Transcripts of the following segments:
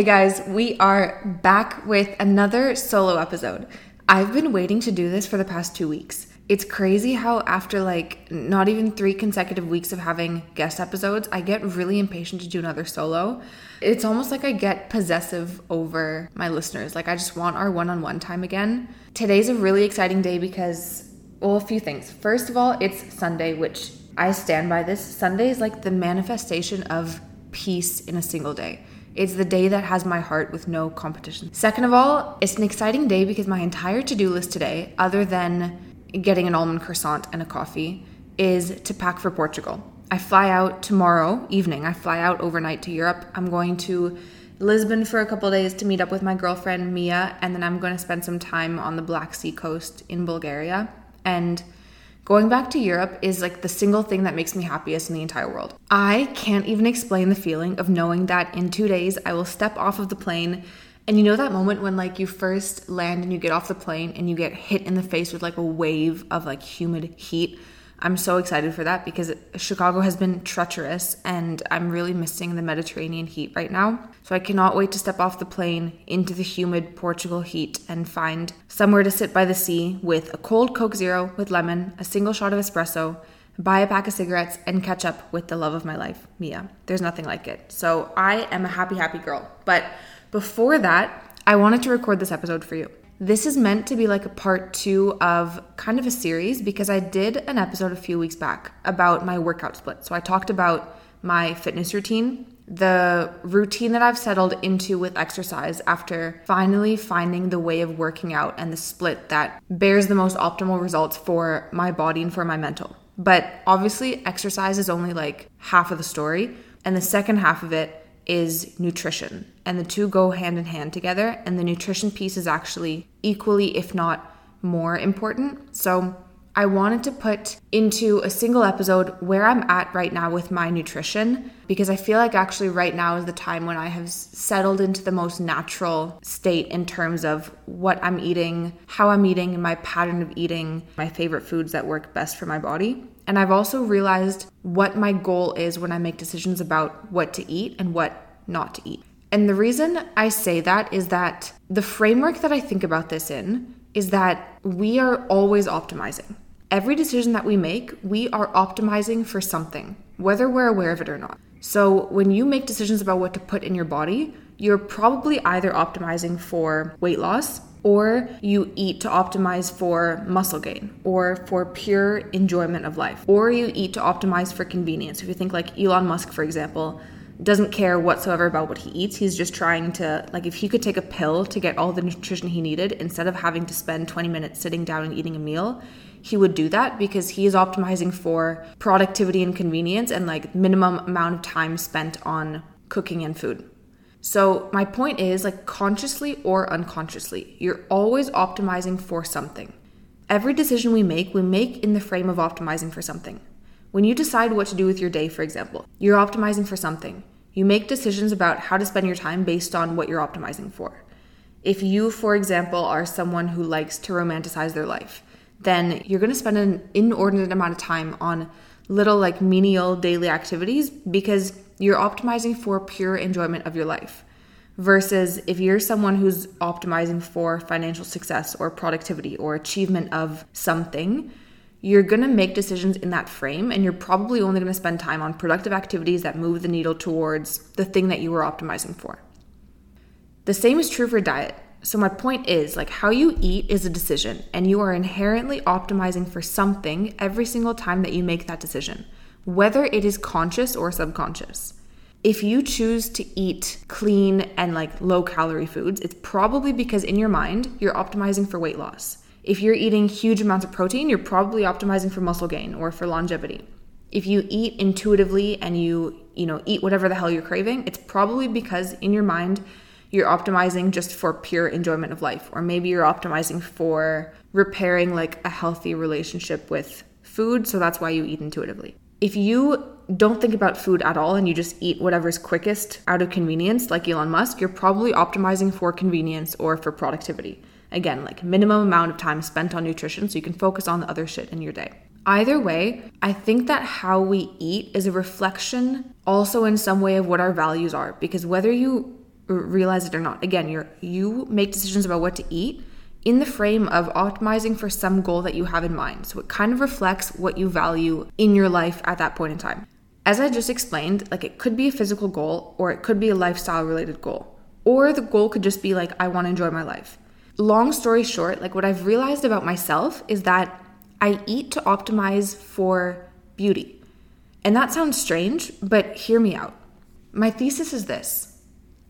Hey guys, we are back with another solo episode. I've been waiting to do this for the past two weeks. It's crazy how, after like not even three consecutive weeks of having guest episodes, I get really impatient to do another solo. It's almost like I get possessive over my listeners. Like, I just want our one on one time again. Today's a really exciting day because, well, a few things. First of all, it's Sunday, which I stand by this. Sunday is like the manifestation of peace in a single day. It's the day that has my heart with no competition. Second of all, it's an exciting day because my entire to do list today, other than getting an almond croissant and a coffee, is to pack for Portugal. I fly out tomorrow evening. I fly out overnight to Europe. I'm going to Lisbon for a couple days to meet up with my girlfriend Mia, and then I'm going to spend some time on the Black Sea coast in Bulgaria. And Going back to Europe is like the single thing that makes me happiest in the entire world. I can't even explain the feeling of knowing that in two days I will step off of the plane. And you know that moment when like you first land and you get off the plane and you get hit in the face with like a wave of like humid heat I'm so excited for that because Chicago has been treacherous and I'm really missing the Mediterranean heat right now. So I cannot wait to step off the plane into the humid Portugal heat and find somewhere to sit by the sea with a cold Coke Zero with lemon, a single shot of espresso, buy a pack of cigarettes, and catch up with the love of my life, Mia. There's nothing like it. So I am a happy, happy girl. But before that, I wanted to record this episode for you. This is meant to be like a part two of kind of a series because I did an episode a few weeks back about my workout split. So I talked about my fitness routine, the routine that I've settled into with exercise after finally finding the way of working out and the split that bears the most optimal results for my body and for my mental. But obviously, exercise is only like half of the story. And the second half of it is nutrition. And the two go hand in hand together. And the nutrition piece is actually equally, if not more important. So I wanted to put into a single episode where I'm at right now with my nutrition because I feel like actually right now is the time when I have settled into the most natural state in terms of what I'm eating, how I'm eating, my pattern of eating, my favorite foods that work best for my body. And I've also realized what my goal is when I make decisions about what to eat and what not to eat. And the reason I say that is that the framework that I think about this in is that we are always optimizing. Every decision that we make, we are optimizing for something, whether we're aware of it or not. So when you make decisions about what to put in your body, you're probably either optimizing for weight loss or you eat to optimize for muscle gain or for pure enjoyment of life, or you eat to optimize for convenience. If you think like Elon Musk, for example, doesn't care whatsoever about what he eats. He's just trying to, like, if he could take a pill to get all the nutrition he needed instead of having to spend 20 minutes sitting down and eating a meal, he would do that because he is optimizing for productivity and convenience and like minimum amount of time spent on cooking and food. So, my point is like consciously or unconsciously, you're always optimizing for something. Every decision we make, we make in the frame of optimizing for something. When you decide what to do with your day, for example, you're optimizing for something. You make decisions about how to spend your time based on what you're optimizing for. If you, for example, are someone who likes to romanticize their life, then you're going to spend an inordinate amount of time on little like menial daily activities because you're optimizing for pure enjoyment of your life. Versus if you're someone who's optimizing for financial success or productivity or achievement of something, you're going to make decisions in that frame and you're probably only going to spend time on productive activities that move the needle towards the thing that you were optimizing for. The same is true for diet. So, my point is like how you eat is a decision, and you are inherently optimizing for something every single time that you make that decision whether it is conscious or subconscious. If you choose to eat clean and like low calorie foods, it's probably because in your mind you're optimizing for weight loss. If you're eating huge amounts of protein, you're probably optimizing for muscle gain or for longevity. If you eat intuitively and you, you know, eat whatever the hell you're craving, it's probably because in your mind you're optimizing just for pure enjoyment of life or maybe you're optimizing for repairing like a healthy relationship with food, so that's why you eat intuitively if you don't think about food at all and you just eat whatever's quickest out of convenience, like Elon Musk, you're probably optimizing for convenience or for productivity. Again, like minimum amount of time spent on nutrition so you can focus on the other shit in your day. Either way, I think that how we eat is a reflection also in some way of what our values are because whether you realize it or not. Again, you're you make decisions about what to eat in the frame of optimizing for some goal that you have in mind. So it kind of reflects what you value in your life at that point in time. As I just explained, like it could be a physical goal or it could be a lifestyle related goal. Or the goal could just be like I want to enjoy my life. Long story short, like what I've realized about myself is that I eat to optimize for beauty. And that sounds strange, but hear me out. My thesis is this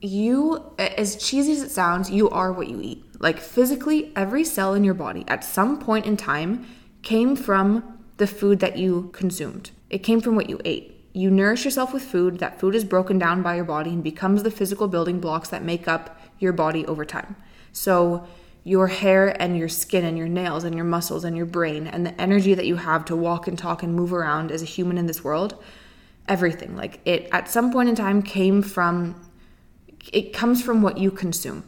you, as cheesy as it sounds, you are what you eat. Like physically, every cell in your body at some point in time came from the food that you consumed. It came from what you ate. You nourish yourself with food, that food is broken down by your body and becomes the physical building blocks that make up your body over time. So, your hair and your skin and your nails and your muscles and your brain and the energy that you have to walk and talk and move around as a human in this world, everything, like it at some point in time came from it comes from what you consume.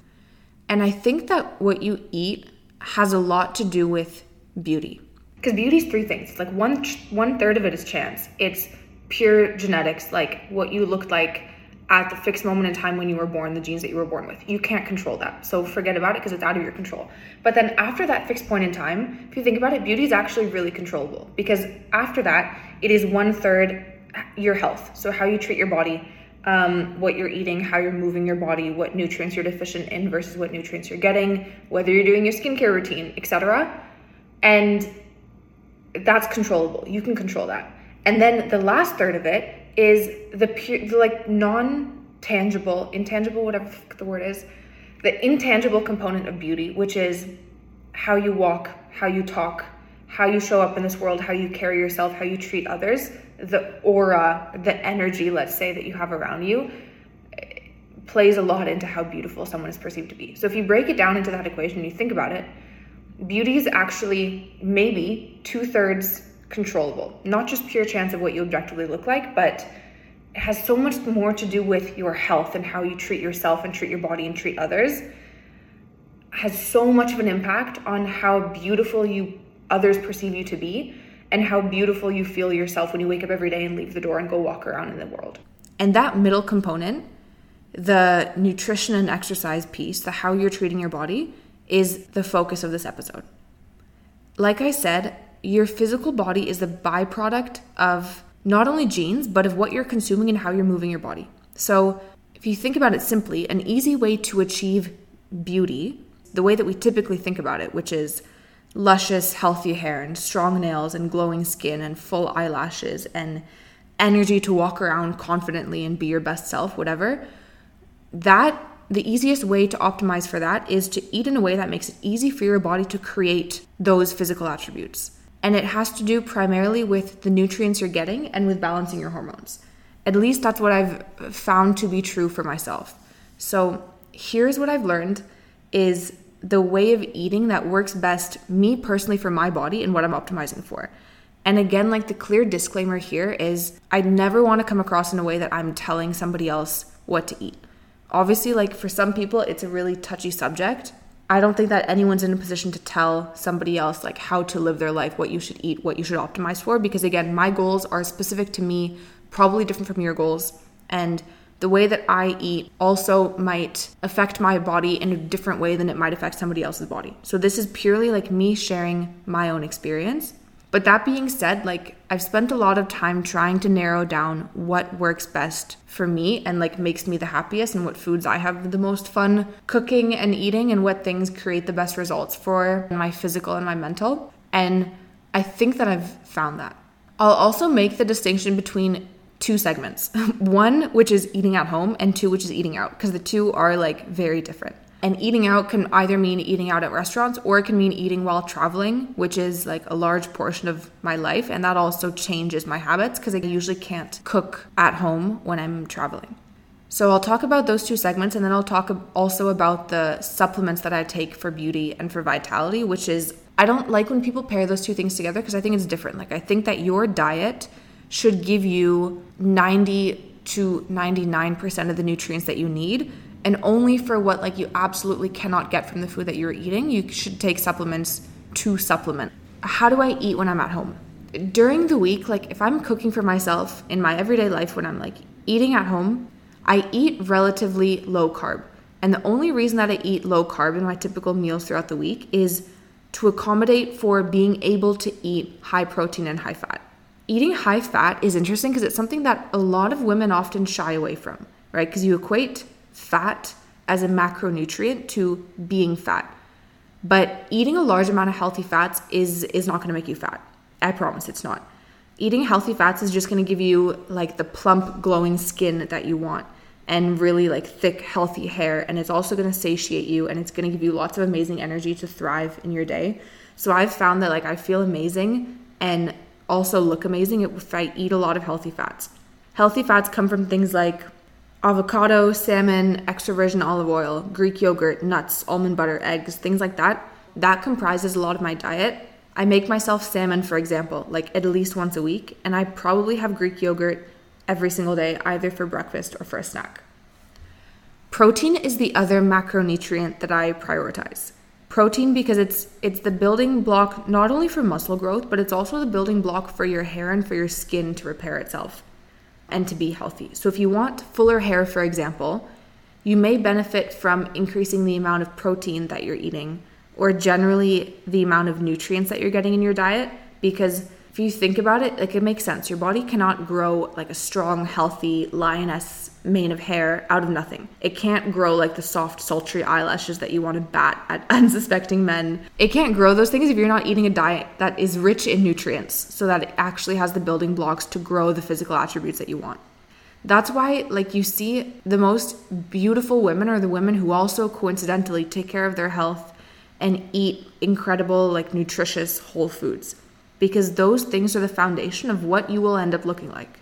And I think that what you eat has a lot to do with beauty. Because beauty is three things. It's like one one third of it is chance. It's pure genetics, like what you looked like at the fixed moment in time when you were born, the genes that you were born with. You can't control that. So forget about it because it's out of your control. But then after that fixed point in time, if you think about it, beauty is actually really controllable because after that, it is one third your health. So how you treat your body, um, what you're eating, how you're moving your body, what nutrients you're deficient in versus what nutrients you're getting, whether you're doing your skincare routine, etc. And that's controllable. You can control that. And then the last third of it is the pure, the like non-tangible, intangible, whatever the word is, the intangible component of beauty, which is how you walk, how you talk, how you show up in this world, how you carry yourself, how you treat others the aura, the energy, let's say, that you have around you plays a lot into how beautiful someone is perceived to be. So if you break it down into that equation and you think about it, beauty is actually maybe two thirds controllable. Not just pure chance of what you objectively look like, but it has so much more to do with your health and how you treat yourself and treat your body and treat others. Has so much of an impact on how beautiful you others perceive you to be and how beautiful you feel yourself when you wake up every day and leave the door and go walk around in the world. And that middle component, the nutrition and exercise piece, the how you're treating your body, is the focus of this episode. Like I said, your physical body is the byproduct of not only genes, but of what you're consuming and how you're moving your body. So, if you think about it simply, an easy way to achieve beauty, the way that we typically think about it, which is luscious, healthy hair and strong nails and glowing skin and full eyelashes and energy to walk around confidently and be your best self, whatever, that the easiest way to optimize for that is to eat in a way that makes it easy for your body to create those physical attributes. And it has to do primarily with the nutrients you're getting and with balancing your hormones. At least that's what I've found to be true for myself. So, here's what I've learned is the way of eating that works best, me personally, for my body and what I'm optimizing for. And again, like the clear disclaimer here is I never want to come across in a way that I'm telling somebody else what to eat. Obviously, like for some people, it's a really touchy subject. I don't think that anyone's in a position to tell somebody else like how to live their life, what you should eat, what you should optimize for because again, my goals are specific to me, probably different from your goals. And the way that I eat also might affect my body in a different way than it might affect somebody else's body. So this is purely like me sharing my own experience. But that being said, like I've spent a lot of time trying to narrow down what works best for me and like makes me the happiest and what foods I have the most fun cooking and eating and what things create the best results for my physical and my mental. And I think that I've found that. I'll also make the distinction between two segments one, which is eating at home, and two, which is eating out, because the two are like very different. And eating out can either mean eating out at restaurants or it can mean eating while traveling, which is like a large portion of my life. And that also changes my habits because I usually can't cook at home when I'm traveling. So I'll talk about those two segments and then I'll talk also about the supplements that I take for beauty and for vitality, which is I don't like when people pair those two things together because I think it's different. Like I think that your diet should give you 90 to 99% of the nutrients that you need. And only for what like you absolutely cannot get from the food that you're eating you should take supplements to supplement. How do i eat when i'm at home? During the week like if i'm cooking for myself in my everyday life when i'm like eating at home i eat relatively low carb. And the only reason that I eat low carb in my typical meals throughout the week is to accommodate for being able to eat high protein and high fat. Eating high fat is interesting because it's something that a lot of women often shy away from, right? Because you equate fat as a macronutrient to being fat. But eating a large amount of healthy fats is is not going to make you fat. I promise it's not. Eating healthy fats is just going to give you like the plump glowing skin that you want and really like thick healthy hair and it's also going to satiate you and it's going to give you lots of amazing energy to thrive in your day. So I've found that like I feel amazing and also look amazing if I eat a lot of healthy fats. Healthy fats come from things like avocado, salmon, extra virgin olive oil, Greek yogurt, nuts, almond butter, eggs, things like that. That comprises a lot of my diet. I make myself salmon, for example, like at least once a week, and I probably have Greek yogurt every single day, either for breakfast or for a snack. Protein is the other macronutrient that I prioritize. Protein because it's it's the building block not only for muscle growth, but it's also the building block for your hair and for your skin to repair itself and to be healthy. So if you want fuller hair, for example, you may benefit from increasing the amount of protein that you're eating or generally the amount of nutrients that you're getting in your diet because if you think about it, like it makes sense. Your body cannot grow like a strong, healthy lioness mane of hair out of nothing. It can't grow like the soft, sultry eyelashes that you want to bat at unsuspecting men. It can't grow those things if you're not eating a diet that is rich in nutrients so that it actually has the building blocks to grow the physical attributes that you want. That's why, like, you see the most beautiful women are the women who also coincidentally take care of their health and eat incredible, like, nutritious whole foods because those things are the foundation of what you will end up looking like.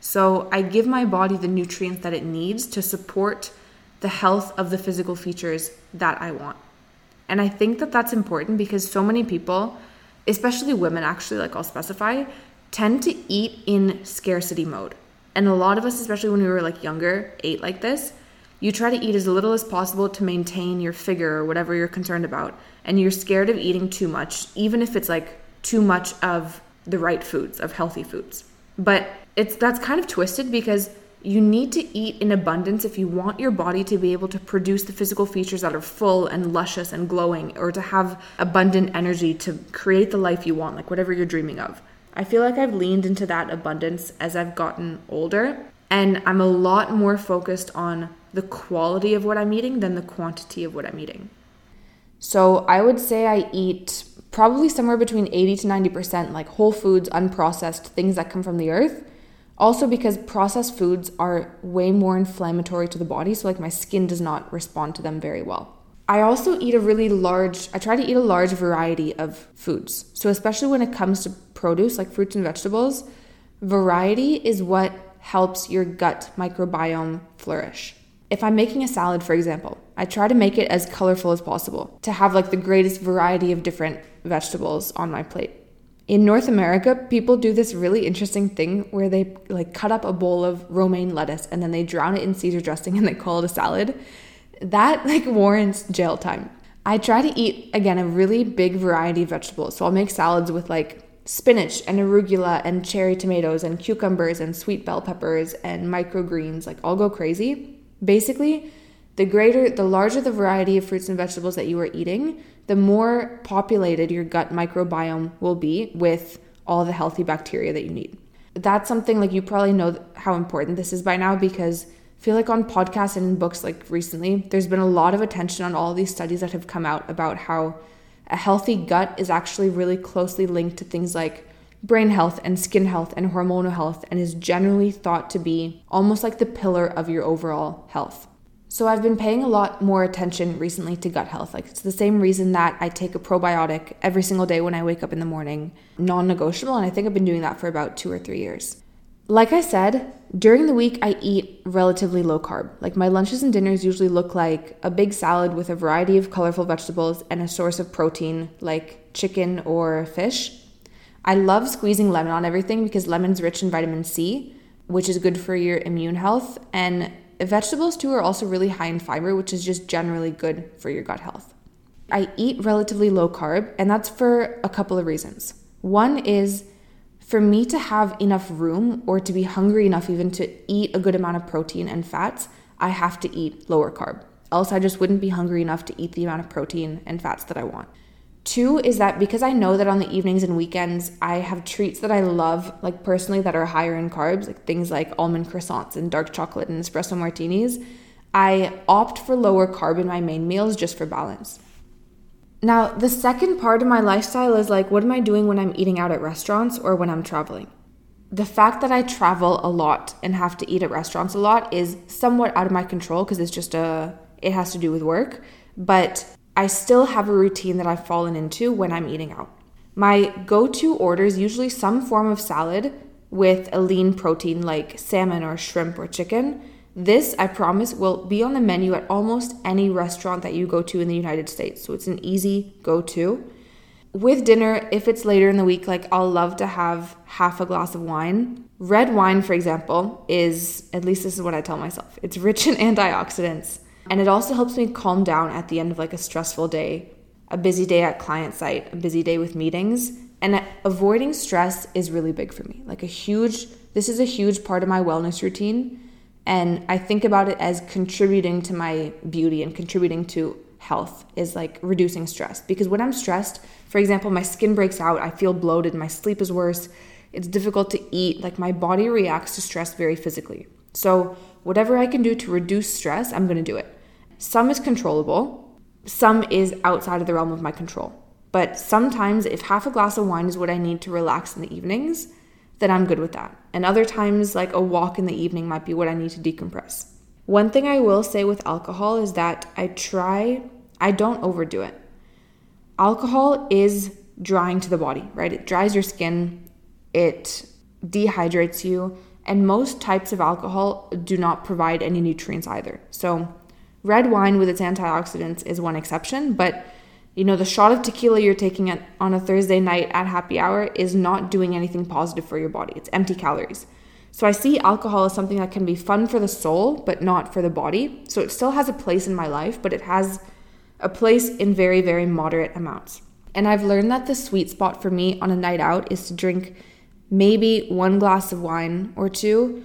So I give my body the nutrients that it needs to support the health of the physical features that I want. And I think that that's important because so many people, especially women actually, like I'll specify, tend to eat in scarcity mode. And a lot of us, especially when we were like younger, ate like this. You try to eat as little as possible to maintain your figure or whatever you're concerned about. And you're scared of eating too much, even if it's like too much of the right foods, of healthy foods. But it's that's kind of twisted because you need to eat in abundance if you want your body to be able to produce the physical features that are full and luscious and glowing or to have abundant energy to create the life you want, like whatever you're dreaming of. I feel like I've leaned into that abundance as I've gotten older, and I'm a lot more focused on the quality of what I'm eating than the quantity of what I'm eating. So I would say I eat probably somewhere between 80 to 90% like whole foods, unprocessed, things that come from the earth. Also, because processed foods are way more inflammatory to the body, so like my skin does not respond to them very well. I also eat a really large, I try to eat a large variety of foods. So, especially when it comes to produce like fruits and vegetables, variety is what helps your gut microbiome flourish. If I'm making a salad, for example, I try to make it as colorful as possible to have like the greatest variety of different vegetables on my plate. In North America, people do this really interesting thing where they like cut up a bowl of romaine lettuce and then they drown it in Caesar dressing and they call it a salad. That like warrants jail time. I try to eat again a really big variety of vegetables. So I'll make salads with like spinach and arugula and cherry tomatoes and cucumbers and sweet bell peppers and microgreens. Like I'll go crazy. Basically, the greater the larger the variety of fruits and vegetables that you are eating, the more populated your gut microbiome will be with all the healthy bacteria that you need. That's something like you probably know how important this is by now because I feel like on podcasts and in books like recently, there's been a lot of attention on all these studies that have come out about how a healthy gut is actually really closely linked to things like brain health and skin health and hormonal health and is generally thought to be almost like the pillar of your overall health. So I've been paying a lot more attention recently to gut health. Like it's the same reason that I take a probiotic every single day when I wake up in the morning, non-negotiable, and I think I've been doing that for about 2 or 3 years. Like I said, during the week I eat relatively low carb. Like my lunches and dinners usually look like a big salad with a variety of colorful vegetables and a source of protein like chicken or fish. I love squeezing lemon on everything because lemon's rich in vitamin C, which is good for your immune health and Vegetables, too, are also really high in fiber, which is just generally good for your gut health. I eat relatively low carb, and that's for a couple of reasons. One is for me to have enough room or to be hungry enough even to eat a good amount of protein and fats, I have to eat lower carb. else I just wouldn't be hungry enough to eat the amount of protein and fats that I want. Two is that because I know that on the evenings and weekends I have treats that I love, like personally, that are higher in carbs, like things like almond croissants and dark chocolate and espresso martinis, I opt for lower carb in my main meals just for balance. Now, the second part of my lifestyle is like, what am I doing when I'm eating out at restaurants or when I'm traveling? The fact that I travel a lot and have to eat at restaurants a lot is somewhat out of my control because it's just a, it has to do with work. But I still have a routine that I've fallen into when I'm eating out. My go to order is usually some form of salad with a lean protein like salmon or shrimp or chicken. This, I promise, will be on the menu at almost any restaurant that you go to in the United States. So it's an easy go to. With dinner, if it's later in the week, like I'll love to have half a glass of wine. Red wine, for example, is, at least this is what I tell myself, it's rich in antioxidants. And it also helps me calm down at the end of like a stressful day, a busy day at client site, a busy day with meetings. And avoiding stress is really big for me. Like a huge, this is a huge part of my wellness routine. And I think about it as contributing to my beauty and contributing to health is like reducing stress. Because when I'm stressed, for example, my skin breaks out, I feel bloated, my sleep is worse, it's difficult to eat. Like my body reacts to stress very physically. So, whatever I can do to reduce stress, I'm gonna do it. Some is controllable, some is outside of the realm of my control. But sometimes, if half a glass of wine is what I need to relax in the evenings, then I'm good with that. And other times, like a walk in the evening might be what I need to decompress. One thing I will say with alcohol is that I try, I don't overdo it. Alcohol is drying to the body, right? It dries your skin, it dehydrates you, and most types of alcohol do not provide any nutrients either. So, Red wine with its antioxidants is one exception, but you know, the shot of tequila you're taking at, on a Thursday night at happy hour is not doing anything positive for your body. It's empty calories. So I see alcohol as something that can be fun for the soul, but not for the body. So it still has a place in my life, but it has a place in very, very moderate amounts. And I've learned that the sweet spot for me on a night out is to drink maybe one glass of wine or two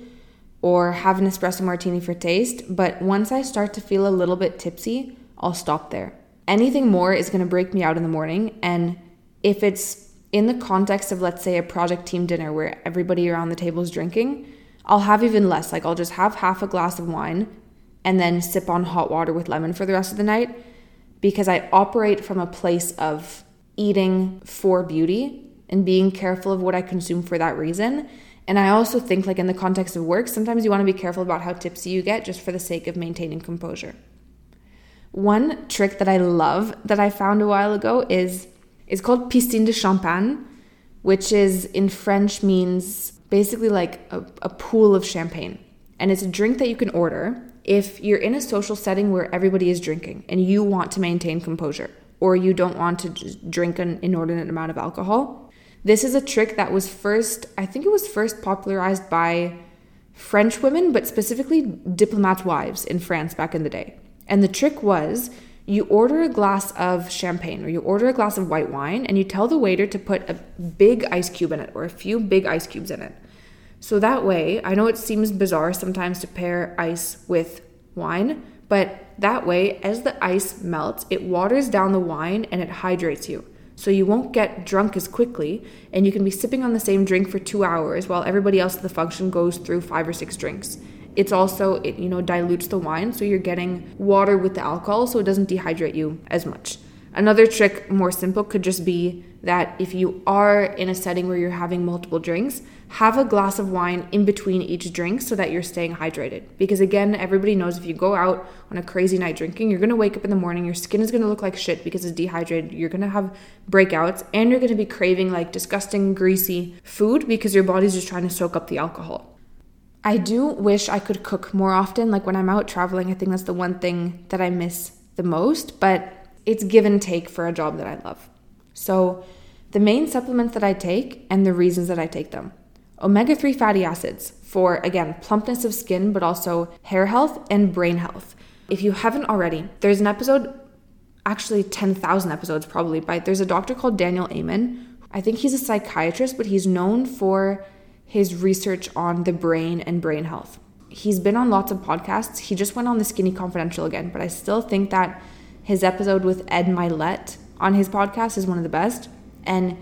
or have an espresso martini for taste, but once I start to feel a little bit tipsy, I'll stop there. Anything more is going to break me out in the morning, and if it's in the context of, let's say, a project team dinner where everybody around the table is drinking, I'll have even less. Like, I'll just have half a glass of wine and then sip on hot water with lemon for the rest of the night because I operate from a place of eating for beauty and being careful of what I consume for that reason. And I also think, like in the context of work, sometimes you want to be careful about how tipsy you get just for the sake of maintaining composure. One trick that I love that I found a while ago is it's called piscine de champagne, which is in French means basically like a, a pool of champagne. And it's a drink that you can order if you're in a social setting where everybody is drinking and you want to maintain composure or you don't want to drink an inordinate amount of alcohol this is a trick that was first, I think it was first popularized by French women, but specifically diplomat wives in France back in the day. And the trick was you order a glass of champagne or you order a glass of white wine and you tell the waiter to put a big ice cube in it or a few big ice cubes in it. So that way, I know it seems bizarre sometimes to pair ice with wine, but that way, as the ice melts, it waters down the wine and it hydrates you so you won't get drunk as quickly and you can be sipping on the same drink for 2 hours while everybody else at the function goes through 5 or 6 drinks. It's also it you know dilutes the wine so you're getting water with the alcohol so it doesn't dehydrate you as much. Another trick more simple could just be that if you are in a setting where you're having multiple drinks, have a glass of wine in between each drink so that you're staying hydrated. Because again, everybody knows if you go out on a crazy night drinking, you're gonna wake up in the morning, your skin is gonna look like shit because it's dehydrated, you're gonna have breakouts, and you're gonna be craving like disgusting, greasy food because your body's just trying to soak up the alcohol. I do wish I could cook more often. Like when I'm out traveling, I think that's the one thing that I miss the most, but it's give and take for a job that I love. So, the main supplements that I take and the reasons that I take them omega 3 fatty acids for, again, plumpness of skin, but also hair health and brain health. If you haven't already, there's an episode, actually 10,000 episodes probably, but there's a doctor called Daniel Amen. I think he's a psychiatrist, but he's known for his research on the brain and brain health. he's been on lots of podcasts. He just went on the Skinny Confidential again, but I still think that his episode with Ed Mylett on his podcast is one of the best. And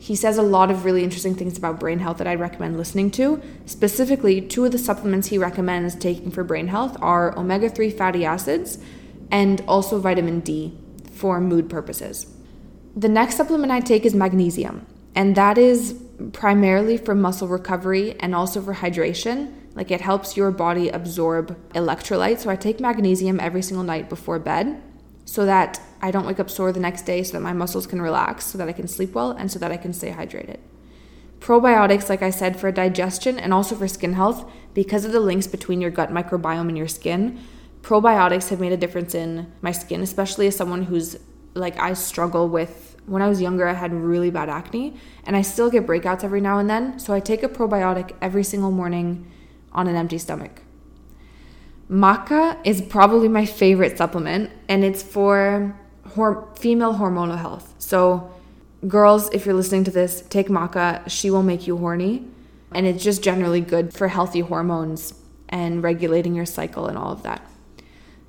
he says a lot of really interesting things about brain health that I'd recommend listening to. Specifically, two of the supplements he recommends taking for brain health are omega 3 fatty acids and also vitamin D for mood purposes. The next supplement I take is magnesium, and that is primarily for muscle recovery and also for hydration. Like it helps your body absorb electrolytes. So I take magnesium every single night before bed so that I don't wake up sore the next day, so that my muscles can relax, so that I can sleep well, and so that I can stay hydrated. Probiotics, like I said, for digestion and also for skin health, because of the links between your gut microbiome and your skin, probiotics have made a difference in my skin, especially as someone who's like, I struggle with. When I was younger, I had really bad acne, and I still get breakouts every now and then. So I take a probiotic every single morning on an empty stomach. Maca is probably my favorite supplement, and it's for hor- female hormonal health. So, girls, if you're listening to this, take maca. She will make you horny, and it's just generally good for healthy hormones and regulating your cycle and all of that.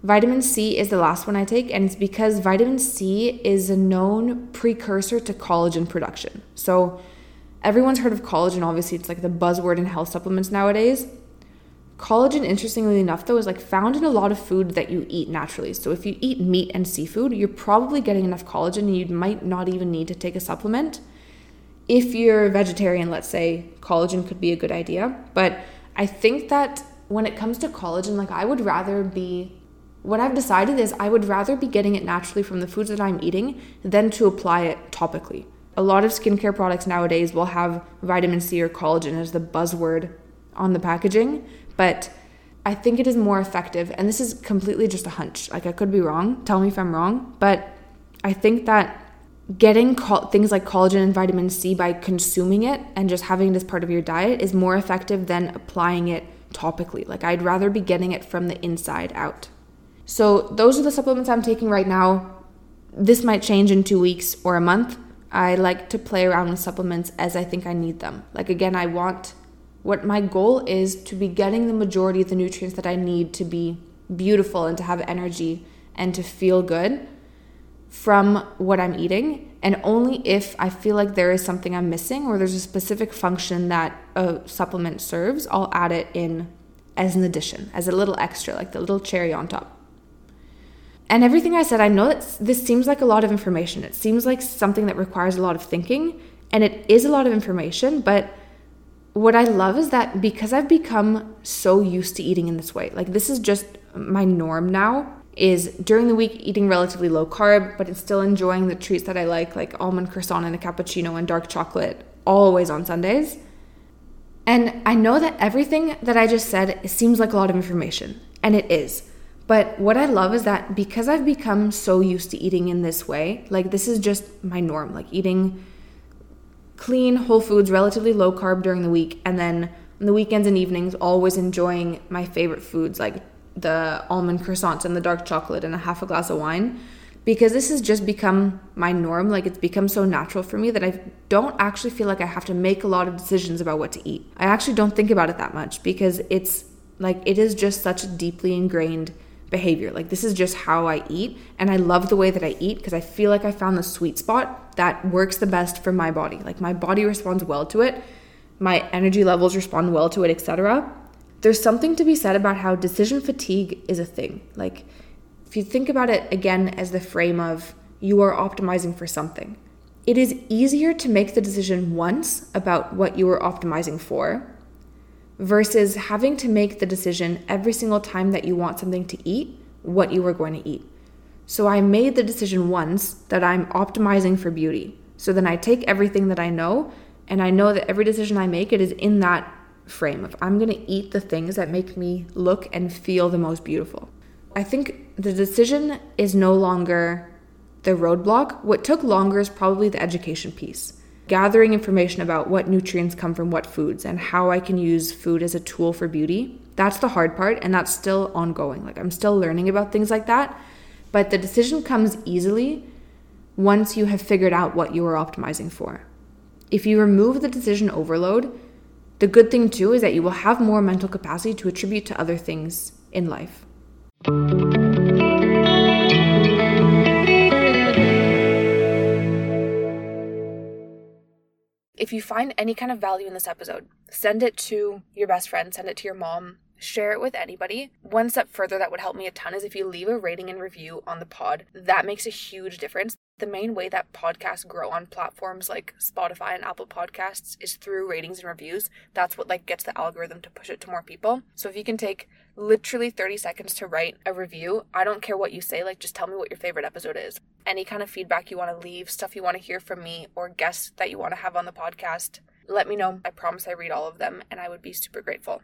Vitamin C is the last one I take, and it's because vitamin C is a known precursor to collagen production. So, everyone's heard of collagen, obviously, it's like the buzzword in health supplements nowadays. Collagen, interestingly enough, though, is like found in a lot of food that you eat naturally. So if you eat meat and seafood, you're probably getting enough collagen and you might not even need to take a supplement. If you're a vegetarian, let's say, collagen could be a good idea. But I think that when it comes to collagen, like I would rather be what I've decided is I would rather be getting it naturally from the foods that I'm eating than to apply it topically. A lot of skincare products nowadays will have vitamin C or collagen as the buzzword on the packaging but I think it is more effective. And this is completely just a hunch. Like, I could be wrong. Tell me if I'm wrong. But I think that getting things like collagen and vitamin C by consuming it and just having it as part of your diet is more effective than applying it topically. Like, I'd rather be getting it from the inside out. So, those are the supplements I'm taking right now. This might change in two weeks or a month. I like to play around with supplements as I think I need them. Like, again, I want what my goal is to be getting the majority of the nutrients that I need to be beautiful and to have energy and to feel good from what I'm eating. And only if I feel like there is something I'm missing or there's a specific function that a supplement serves, I'll add it in as an addition, as a little extra, like the little cherry on top. And everything I said, I know that this seems like a lot of information. It seems like something that requires a lot of thinking, and it is a lot of information, but what I love is that because I've become so used to eating in this way, like this is just my norm now, is during the week eating relatively low carb, but it's still enjoying the treats that I like, like almond croissant and a cappuccino and dark chocolate, always on Sundays. And I know that everything that I just said seems like a lot of information, and it is. But what I love is that because I've become so used to eating in this way, like this is just my norm, like eating clean, whole foods, relatively low carb during the week, and then on the weekends and evenings, always enjoying my favorite foods like the almond croissants and the dark chocolate and a half a glass of wine. Because this has just become my norm. Like it's become so natural for me that I don't actually feel like I have to make a lot of decisions about what to eat. I actually don't think about it that much because it's like it is just such a deeply ingrained behavior. Like this is just how I eat and I love the way that I eat because I feel like I found the sweet spot that works the best for my body. Like my body responds well to it. My energy levels respond well to it, etc. There's something to be said about how decision fatigue is a thing. Like if you think about it again as the frame of you are optimizing for something. It is easier to make the decision once about what you are optimizing for versus having to make the decision every single time that you want something to eat, what you are going to eat. So I made the decision once that I'm optimizing for beauty. So then I take everything that I know and I know that every decision I make it is in that frame of I'm going to eat the things that make me look and feel the most beautiful. I think the decision is no longer the roadblock. What took longer is probably the education piece gathering information about what nutrients come from what foods and how I can use food as a tool for beauty. That's the hard part, and that's still ongoing. Like, I'm still learning about things like that. But the decision comes easily once you have figured out what you are optimizing for. If you remove the decision overload, The good thing, too, is that you will have more mental capacity to attribute to other things in life. If you find any kind of value in this episode, send it to your best friend, send it to your mom, share it with anybody. One step further that would help me a ton is if you leave a rating and review on the pod. That makes a huge difference. The main way that podcasts grow on platforms like Spotify and Apple Podcasts is through ratings and reviews. That's what like gets the algorithm to push it to more people. So if you can take literally 30 seconds to write a review, I don't care what you say, like just tell me what your favorite episode is. Any kind of feedback you want to leave, stuff you want to hear from me or guests that you want to have on the podcast, let me know. I promise I read all of them and I would be super grateful.